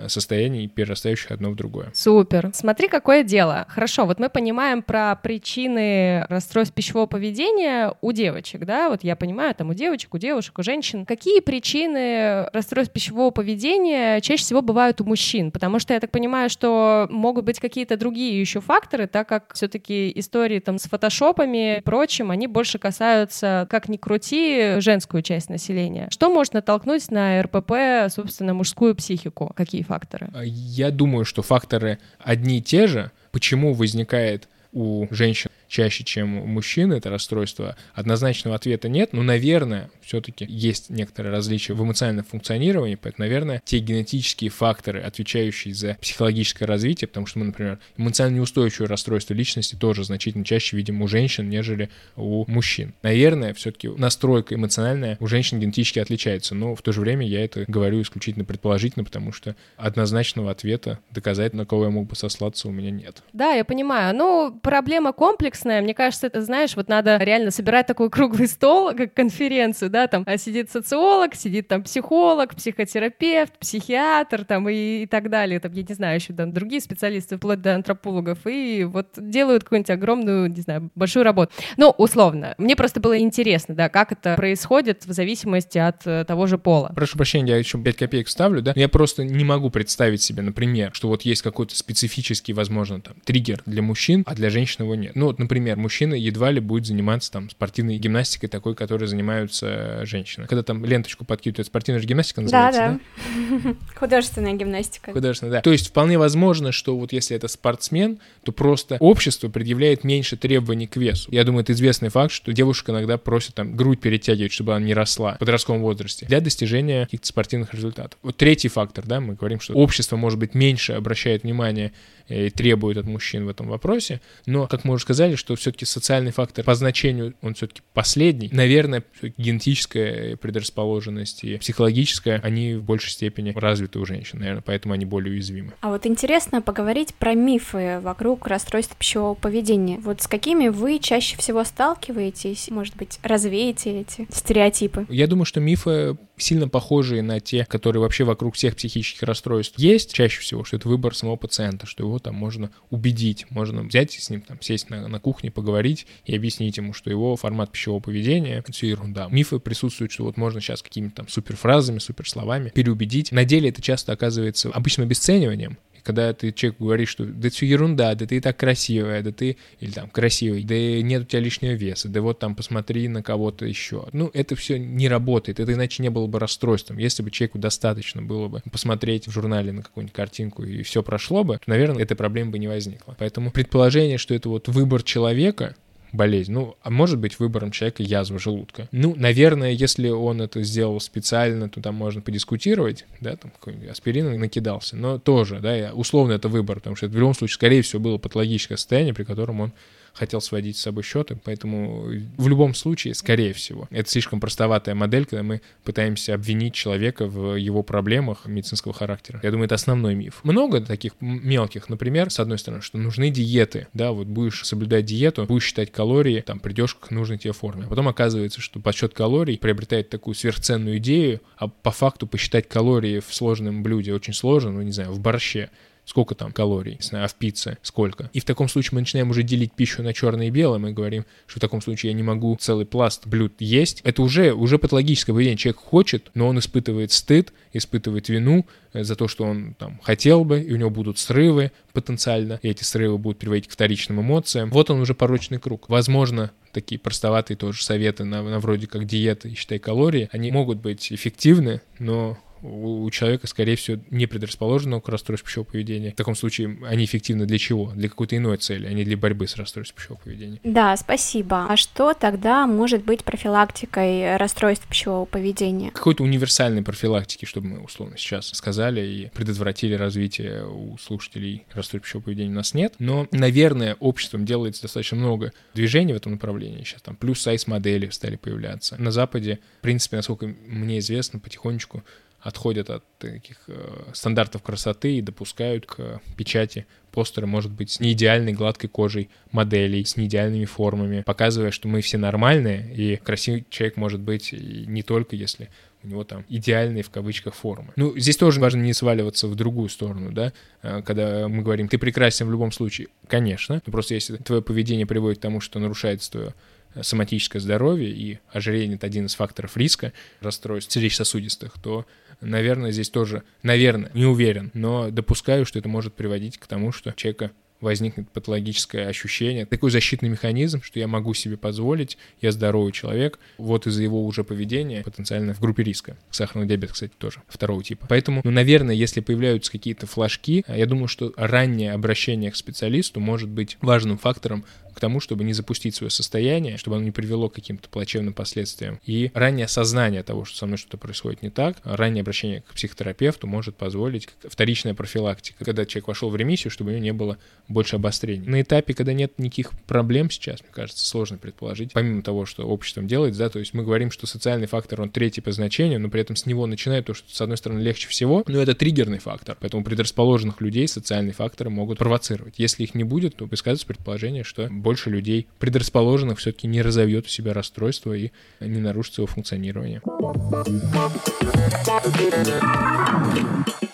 S2: состояний, перерастающих одно в другое.
S1: Супер. Смотри, какое дело. Хорошо, вот мы понимаем про причины расстройств пищевого поведения у девочек, да, вот я понимаю, там у девочек, у девушек, у женщин. Какие причины расстройств пищевого поведения чаще всего бывают у мужчин? Потому что я так понимаю, что могут быть какие-то другие еще факторы, так как все-таки истории там с фотошопами и прочим, они больше касаются, как ни крути, женскую часть населения. Что может натолкнуть на РПП, собственно, мужскую психику? Какие какие факторы?
S2: Я думаю, что факторы одни и те же. Почему возникает у женщин чаще, чем у мужчин это расстройство, однозначного ответа нет, но, наверное, все-таки есть некоторые различия в эмоциональном функционировании, поэтому, наверное, те генетические факторы, отвечающие за психологическое развитие, потому что мы, например, эмоционально неустойчивое расстройство личности тоже значительно чаще видим у женщин, нежели у мужчин. Наверное, все-таки настройка эмоциональная у женщин генетически отличается, но в то же время я это говорю исключительно предположительно, потому что однозначного ответа доказать, на кого я мог бы сослаться, у меня нет.
S1: Да, я понимаю. Ну, проблема комплексная. Мне кажется, это, знаешь, вот надо реально собирать такой круглый стол, как конференцию, да, там а сидит социолог, сидит там психолог, психотерапевт, психиатр, там и, и так далее. Там, я не знаю, еще там другие специалисты, вплоть до антропологов, и вот делают какую-нибудь огромную, не знаю, большую работу. Ну, условно. Мне просто было интересно, да, как это происходит в зависимости от э, того же пола.
S2: Прошу прощения, я еще 5 копеек вставлю, да. Я просто не могу представить себе, например, что вот есть какой-то специфический, возможно, там, триггер для мужчин, а для женщин его нет. Ну, вот, например, мужчина едва ли будет заниматься там спортивной гимнастикой такой, которой занимаются женщины. Когда там ленточку подкидывают, спортивная же гимнастика называется, да?
S3: Да, да. Художественная гимнастика.
S2: Художественная, да. То есть вполне возможно, что вот если это спортсмен, то просто общество предъявляет меньше требований к весу. Я думаю, это известный факт, что девушка иногда просит там грудь перетягивать, чтобы она не росла в подростковом возрасте для достижения каких-то спортивных результатов. Вот третий фактор, да, мы говорим, что общество, может быть, меньше обращает внимание и требует от мужчин в этом вопросе, но, как мы уже сказали, что все-таки социальный фактор по значению, он все-таки последний. Наверное, генетическая предрасположенность и психологическая, они в большей степени развиты у женщин, наверное, поэтому они более уязвимы.
S3: А вот интересно поговорить про мифы вокруг расстройств пищевого поведения. Вот с какими вы чаще всего сталкиваетесь? Может быть, развеете эти стереотипы?
S2: Я думаю, что мифы сильно похожие на те, которые вообще вокруг всех психических расстройств есть, чаще всего, что это выбор самого пациента, что его там можно убедить, можно взять с ним там сесть на, на кухне, поговорить и объяснить ему, что его формат пищевого поведения — это все ерунда. Мифы присутствуют, что вот можно сейчас какими-то там суперфразами, суперсловами переубедить. На деле это часто оказывается обычным обесцениванием, когда ты человеку говоришь, что да все ерунда, да ты и так красивая, да ты, или там красивый, да нет у тебя лишнего веса, да вот там посмотри на кого-то еще. Ну, это все не работает, это иначе не было бы расстройством. Если бы человеку достаточно было бы посмотреть в журнале на какую-нибудь картинку и все прошло бы, то, наверное, этой проблемы бы не возникло. Поэтому предположение, что это вот выбор человека, болезнь. Ну, а может быть выбором человека язва желудка. Ну, наверное, если он это сделал специально, то там можно подискутировать, да, там какой-нибудь аспирин накидался, но тоже, да, условно это выбор, потому что это в любом случае, скорее всего, было патологическое состояние, при котором он хотел сводить с собой счеты, поэтому в любом случае, скорее всего, это слишком простоватая модель, когда мы пытаемся обвинить человека в его проблемах медицинского характера. Я думаю, это основной миф. Много таких мелких, например, с одной стороны, что нужны диеты, да, вот будешь соблюдать диету, будешь считать калории, там придешь к нужной тебе форме. А потом оказывается, что подсчет калорий приобретает такую сверхценную идею, а по факту посчитать калории в сложном блюде очень сложно, ну, не знаю, в борще сколько там калорий, а в пицце сколько. И в таком случае мы начинаем уже делить пищу на черное и белое, мы говорим, что в таком случае я не могу целый пласт блюд есть. Это уже, уже патологическое поведение. Человек хочет, но он испытывает стыд, испытывает вину э, за то, что он там хотел бы, и у него будут срывы потенциально, и эти срывы будут приводить к вторичным эмоциям. Вот он уже порочный круг. Возможно, такие простоватые тоже советы на, на вроде как диеты и считай калории, они могут быть эффективны, но у человека, скорее всего, не предрасположенного к расстройству пищевого поведения. В таком случае они эффективны для чего? Для какой-то иной цели, а не для борьбы с расстройством пищевого поведения.
S3: Да, спасибо. А что тогда может быть профилактикой расстройств пищевого поведения?
S2: Какой-то универсальной профилактики, чтобы мы условно сейчас сказали и предотвратили развитие у слушателей расстройств пищевого поведения у нас нет. Но, наверное, обществом делается достаточно много движений в этом направлении. Сейчас там плюс сайз-модели стали появляться. На Западе, в принципе, насколько мне известно, потихонечку отходят от таких э, стандартов красоты и допускают к печати постеры, может быть, с неидеальной гладкой кожей моделей, с неидеальными формами, показывая, что мы все нормальные, и красивый человек может быть не только если у него там идеальные в кавычках формы. Ну, здесь тоже важно не сваливаться в другую сторону, да, э, когда мы говорим, ты прекрасен в любом случае, конечно, но просто если твое поведение приводит к тому, что нарушается твое соматическое здоровье, и ожирение — это один из факторов риска расстройств сердечно-сосудистых, то наверное, здесь тоже, наверное, не уверен, но допускаю, что это может приводить к тому, что человека возникнет патологическое ощущение, такой защитный механизм, что я могу себе позволить, я здоровый человек, вот из-за его уже поведения потенциально в группе риска. Сахарный диабет, кстати, тоже второго типа. Поэтому, ну, наверное, если появляются какие-то флажки, я думаю, что раннее обращение к специалисту может быть важным фактором, к тому, чтобы не запустить свое состояние, чтобы оно не привело к каким-то плачевным последствиям. И раннее осознание того, что со мной что-то происходит не так, раннее обращение к психотерапевту может позволить вторичная профилактика, когда человек вошел в ремиссию, чтобы у него не было больше обострений. На этапе, когда нет никаких проблем сейчас, мне кажется, сложно предположить, помимо того, что обществом делает, да, то есть мы говорим, что социальный фактор, он третий по значению, но при этом с него начинает то, что, с одной стороны, легче всего, но это триггерный фактор, поэтому предрасположенных людей социальные факторы могут провоцировать. Если их не будет, то высказывается предположение, что больше людей предрасположенных все-таки не разовьет у себя расстройство и не нарушит своего функционирования.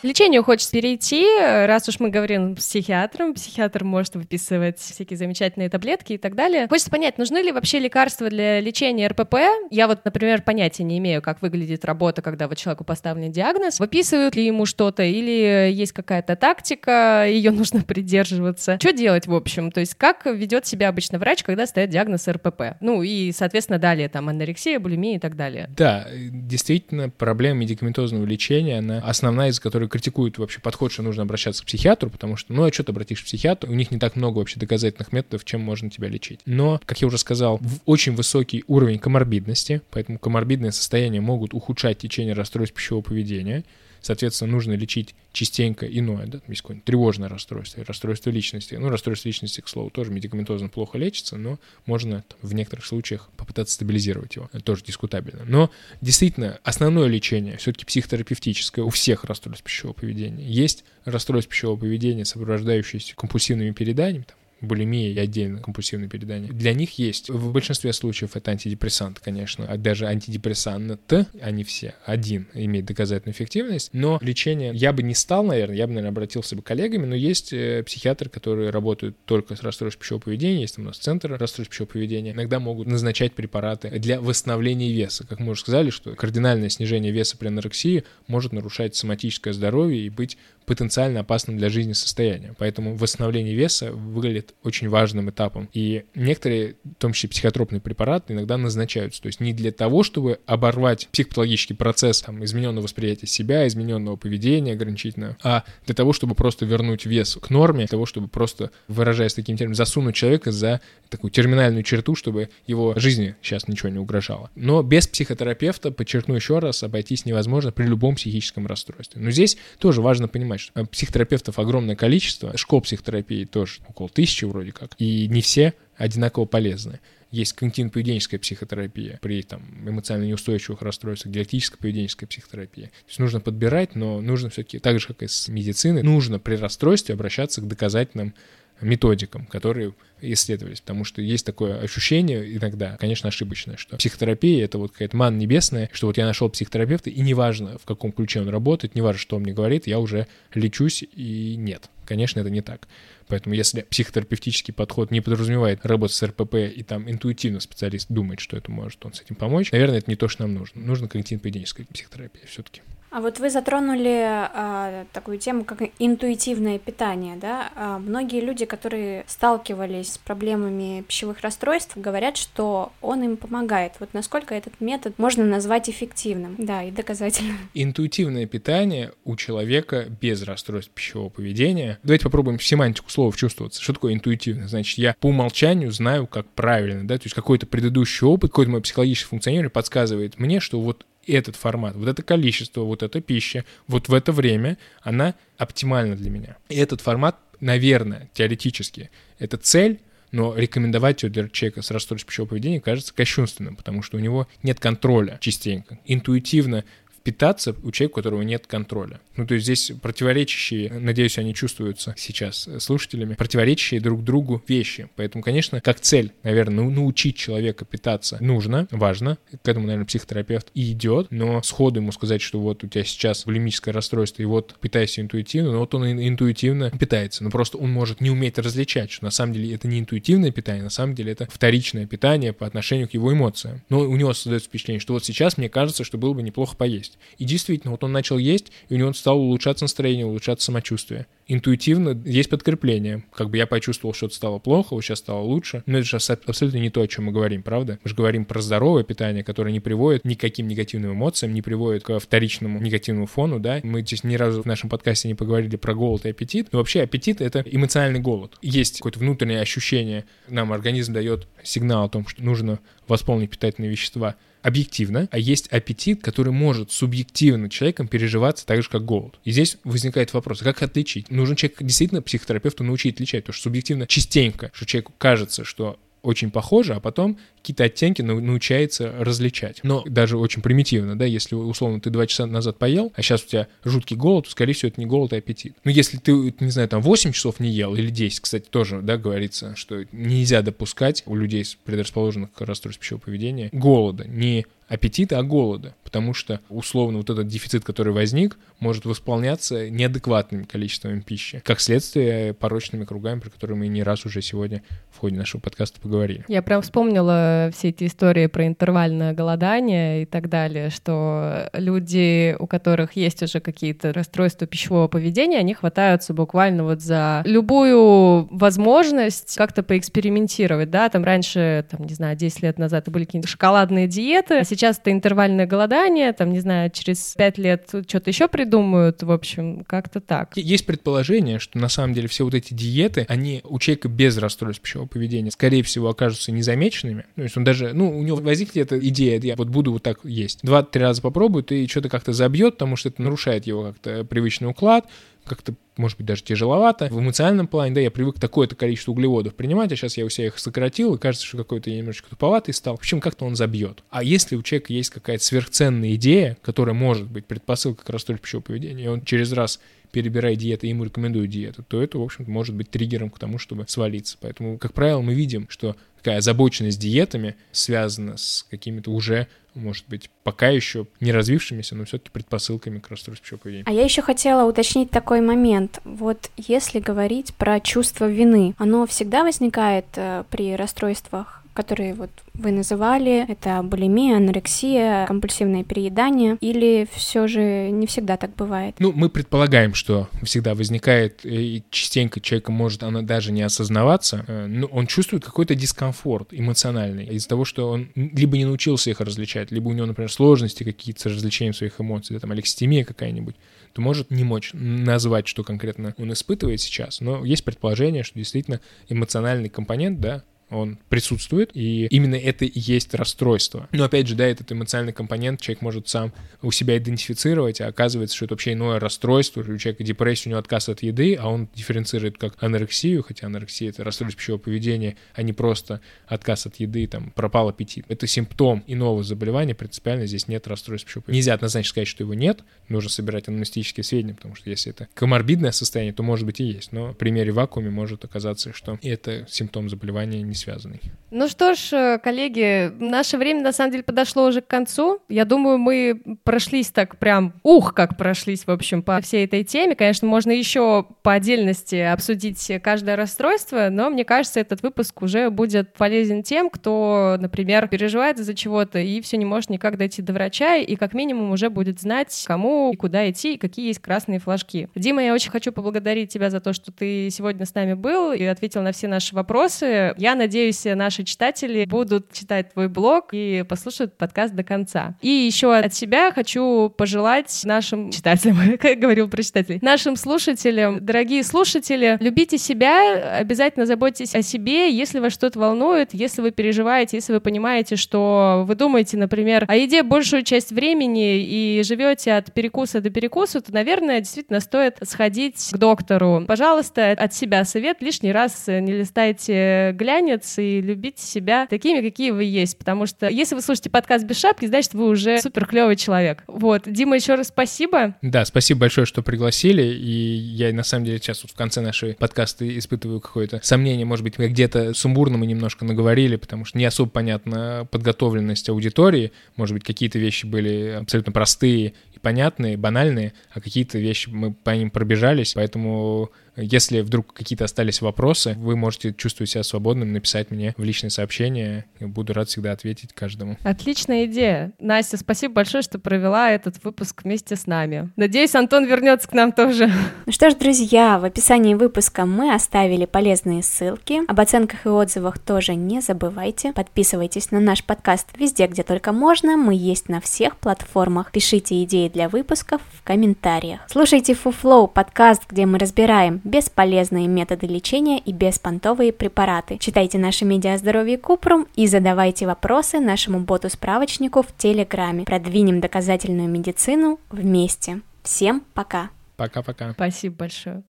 S1: К лечению хочется перейти, раз уж мы говорим с психиатром, психиатр может выписывать всякие замечательные таблетки и так далее. Хочется понять, нужны ли вообще лекарства для лечения РПП? Я вот, например, понятия не имею, как выглядит работа, когда вот человеку поставлен диагноз. Выписывают ли ему что-то или есть какая-то тактика, ее нужно придерживаться? Что делать, в общем? То есть как ведет себя обычно врач, когда стоит диагноз РПП? Ну и, соответственно, далее там анорексия, булимия и так далее.
S2: Да, действительно, проблема медикаментозного лечения, она основная, из-за которой критикуют вообще подход, что нужно обращаться к психиатру, потому что, ну, а что ты обратишься к психиатру? У них не так много вообще доказательных методов, чем можно тебя лечить. Но, как я уже сказал, очень высокий уровень коморбидности, поэтому коморбидные состояния могут ухудшать течение расстройств пищевого поведения. Соответственно, нужно лечить частенько иное, да, есть какое-нибудь тревожное расстройство, расстройство личности. Ну, расстройство личности, к слову, тоже медикаментозно плохо лечится, но можно там, в некоторых случаях попытаться стабилизировать его. Это тоже дискутабельно. Но действительно, основное лечение все-таки психотерапевтическое у всех расстройств пищевого поведения. Есть расстройство пищевого поведения, сопровождающиеся компульсивными переданиями, там, булимия и отдельно компульсивное передание. Для них есть. В большинстве случаев это антидепрессант, конечно, а даже антидепрессант, они все, один имеет доказательную эффективность, но лечение я бы не стал, наверное, я бы, наверное, обратился бы к коллегами, но есть э, психиатры, которые работают только с расстройством пищевого поведения, есть там у нас центр расстройств пищевого поведения, иногда могут назначать препараты для восстановления веса. Как мы уже сказали, что кардинальное снижение веса при анорексии может нарушать соматическое здоровье и быть потенциально опасным для жизни состоянием. Поэтому восстановление веса выглядит очень важным этапом. И некоторые, в том числе психотропные препараты, иногда назначаются. То есть не для того, чтобы оборвать психопатологический процесс там, измененного восприятия себя, измененного поведения ограничительного, а для того, чтобы просто вернуть вес к норме, для того, чтобы просто, выражаясь таким термином, засунуть человека за такую терминальную черту, чтобы его жизни сейчас ничего не угрожало. Но без психотерапевта, подчеркну еще раз, обойтись невозможно при любом психическом расстройстве. Но здесь тоже важно понимать, что э, психотерапевтов огромное количество, школ психотерапии тоже около тысячи вроде как, и не все одинаково полезны. Есть когнитивно-поведенческая психотерапия при там, эмоционально неустойчивых расстройствах, диалектическо-поведенческая психотерапия. То есть нужно подбирать, но нужно все-таки, так же, как и с медициной, нужно при расстройстве обращаться к доказательным методикам, которые исследовались, потому что есть такое ощущение иногда, конечно, ошибочное, что психотерапия — это вот какая-то ман небесная, что вот я нашел психотерапевта, и неважно, в каком ключе он работает, неважно, что он мне говорит, я уже лечусь, и нет. Конечно, это не так. Поэтому если психотерапевтический подход не подразумевает работу с РПП, и там интуитивно специалист думает, что это может он с этим помочь, наверное, это не то, что нам нужно. Нужно когнитивно-поведенческая психотерапия все-таки.
S3: А вот вы затронули а, такую тему, как интуитивное питание, да? А, многие люди, которые сталкивались с проблемами пищевых расстройств, говорят, что он им помогает. Вот насколько этот метод можно назвать эффективным, да, и доказательным.
S2: Интуитивное питание у человека без расстройств пищевого поведения. Давайте попробуем семантику слова вчувствоваться. Что такое интуитивно? Значит, я по умолчанию знаю, как правильно, да, то есть какой-то предыдущий опыт, какой-то мой психологический функционер подсказывает мне, что вот этот формат, вот это количество, вот эта пища, вот в это время, она оптимальна для меня. И этот формат, наверное, теоретически, это цель, но рекомендовать ее для человека с расстройством пищевого поведения кажется кощунственным, потому что у него нет контроля частенько. Интуитивно питаться у человека, у которого нет контроля. Ну, то есть здесь противоречащие, надеюсь, они чувствуются сейчас слушателями, противоречащие друг другу вещи. Поэтому, конечно, как цель, наверное, научить человека питаться нужно, важно. К этому, наверное, психотерапевт и идет, но сходу ему сказать, что вот у тебя сейчас булимическое расстройство, и вот питайся интуитивно, но вот он интуитивно питается, но просто он может не уметь различать, что на самом деле это не интуитивное питание, на самом деле это вторичное питание по отношению к его эмоциям. Но у него создается впечатление, что вот сейчас мне кажется, что было бы неплохо поесть есть. И действительно, вот он начал есть, и у него стало улучшаться настроение, улучшаться самочувствие. Интуитивно есть подкрепление. Как бы я почувствовал, что это стало плохо, вот сейчас стало лучше. Но это же абсолютно не то, о чем мы говорим, правда? Мы же говорим про здоровое питание, которое не приводит ни к каким негативным эмоциям, не приводит к вторичному негативному фону, да? Мы здесь ни разу в нашем подкасте не поговорили про голод и аппетит. Но вообще аппетит — это эмоциональный голод. Есть какое-то внутреннее ощущение, нам организм дает сигнал о том, что нужно восполнить питательные вещества объективно, а есть аппетит, который может субъективно человеком переживаться так же, как голод. И здесь возникает вопрос, как отличить? Нужен человек действительно психотерапевту научить отличать, потому что субъективно частенько, что человеку кажется, что очень похоже, а потом какие-то оттенки научается различать. Но даже очень примитивно, да, если условно ты два часа назад поел, а сейчас у тебя жуткий голод, то, скорее всего, это не голод, а аппетит. Но если ты, не знаю, там 8 часов не ел или 10, кстати, тоже, да, говорится, что нельзя допускать у людей, предрасположенных к расстройству пищевого поведения, голода, не аппетита, а голода, потому что условно вот этот дефицит, который возник, может восполняться неадекватным количеством пищи, как следствие порочными кругами, про которые мы не раз уже сегодня в ходе нашего подкаста поговорили.
S1: Я прям вспомнила все эти истории про интервальное голодание и так далее, что люди, у которых есть уже какие-то расстройства пищевого поведения, они хватаются буквально вот за любую возможность как-то поэкспериментировать, да, там раньше, там, не знаю, 10 лет назад были какие-то шоколадные диеты, а сейчас это интервальное голодание, там, не знаю, через 5 лет что-то еще придумают, в общем, как-то так.
S2: Есть предположение, что на самом деле все вот эти диеты, они у человека без расстройств пищевого поведения, скорее всего, окажутся незамеченными. То есть он даже, ну, у него возникнет эта идея, я вот буду вот так есть. Два-три раза попробует и что-то как-то забьет, потому что это нарушает его как-то привычный уклад, как-то, может быть, даже тяжеловато. В эмоциональном плане, да, я привык такое-то количество углеводов принимать, а сейчас я у себя их сократил, и кажется, что какой-то я немножечко туповатый стал. В общем, как-то он забьет. А если у человека есть какая-то сверхценная идея, которая может быть предпосылкой к расстройству пищевого поведения, и он через раз перебирая диеты, ему рекомендуют диету, то это, в общем может быть триггером к тому, чтобы свалиться. Поэтому, как правило, мы видим, что такая озабоченность диетами связана с какими-то уже, может быть, пока еще не развившимися, но все-таки предпосылками к расстройству пищевого поведения.
S3: А я еще хотела уточнить такой момент. Вот если говорить про чувство вины, оно всегда возникает э, при расстройствах которые вот вы называли, это булимия, анорексия, компульсивное переедание, или все же не всегда так бывает?
S2: Ну, мы предполагаем, что всегда возникает, и частенько человек может она даже не осознаваться, э, но он чувствует какой-то дискомфорт эмоциональный из-за того, что он либо не научился их различать, либо у него, например, сложности какие-то с развлечением своих эмоций, да, там алекситимия какая-нибудь, то может не мочь назвать, что конкретно он испытывает сейчас, но есть предположение, что действительно эмоциональный компонент, да, он присутствует, и именно это и есть расстройство. Но опять же, да, этот эмоциональный компонент человек может сам у себя идентифицировать, а оказывается, что это вообще иное расстройство, у человека депрессия, у него отказ от еды, а он дифференцирует как анорексию, хотя анорексия — это расстройство пищевого поведения, а не просто отказ от еды, там, пропал аппетит. Это симптом иного заболевания, принципиально здесь нет расстройства пищевого поведения. Нельзя однозначно сказать, что его нет, нужно собирать анамнестические сведения, потому что если это коморбидное состояние, то может быть и есть, но в примере вакууме может оказаться, что это симптом заболевания не связанный.
S1: Ну что ж, э, коллеги, наше время на самом деле подошло уже к концу. Я думаю, мы прошлись так прям, ух, как прошлись, в общем, по всей этой теме. Конечно, можно еще по отдельности обсудить каждое расстройство, но мне кажется, этот выпуск уже будет полезен тем, кто, например, переживает из-за чего-то и все не может никак дойти до врача, и как минимум уже будет знать, кому и куда идти, и какие есть красные флажки. Дима, я очень хочу поблагодарить тебя за то, что ты сегодня с нами был и ответил на все наши вопросы. Я надеюсь, наши читатели будут читать твой блог и послушают подкаст до конца. И еще от себя хочу пожелать нашим читателям, как говорил про читателей, нашим слушателям, дорогие слушатели, любите себя, обязательно заботьтесь о себе, если вас что-то волнует, если вы переживаете, если вы понимаете, что вы думаете, например, о еде большую часть времени и живете от перекуса до перекуса, то, наверное, действительно стоит сходить к доктору. Пожалуйста, от себя совет, лишний раз не листайте глянец, нравится и любите себя такими, какие вы есть. Потому что если вы слушаете подкаст без шапки, значит, вы уже супер клевый человек. Вот. Дима, еще раз спасибо.
S2: Да, спасибо большое, что пригласили. И я на самом деле сейчас вот в конце нашей подкаста испытываю какое-то сомнение, может быть, где-то сумбурно мы немножко наговорили, потому что не особо понятна подготовленность аудитории. Может быть, какие-то вещи были абсолютно простые и понятные, банальные, а какие-то вещи мы по ним пробежались. Поэтому Если вдруг какие-то остались вопросы, вы можете чувствовать себя свободным, написать мне в личное сообщение. Буду рад всегда ответить каждому.
S1: Отличная идея. Настя, спасибо большое, что провела этот выпуск вместе с нами. Надеюсь, Антон вернется к нам тоже.
S3: Ну что ж, друзья, в описании выпуска мы оставили полезные ссылки. Об оценках и отзывах тоже не забывайте. Подписывайтесь на наш подкаст везде, где только можно. Мы есть на всех платформах. Пишите идеи для выпусков в комментариях. Слушайте Фуфлоу подкаст, где мы разбираем бесполезные методы лечения и беспонтовые препараты. Читайте наши медиа здоровье Купрум и задавайте вопросы нашему боту-справочнику в Телеграме. Продвинем доказательную медицину вместе. Всем пока!
S2: Пока-пока.
S1: Спасибо большое.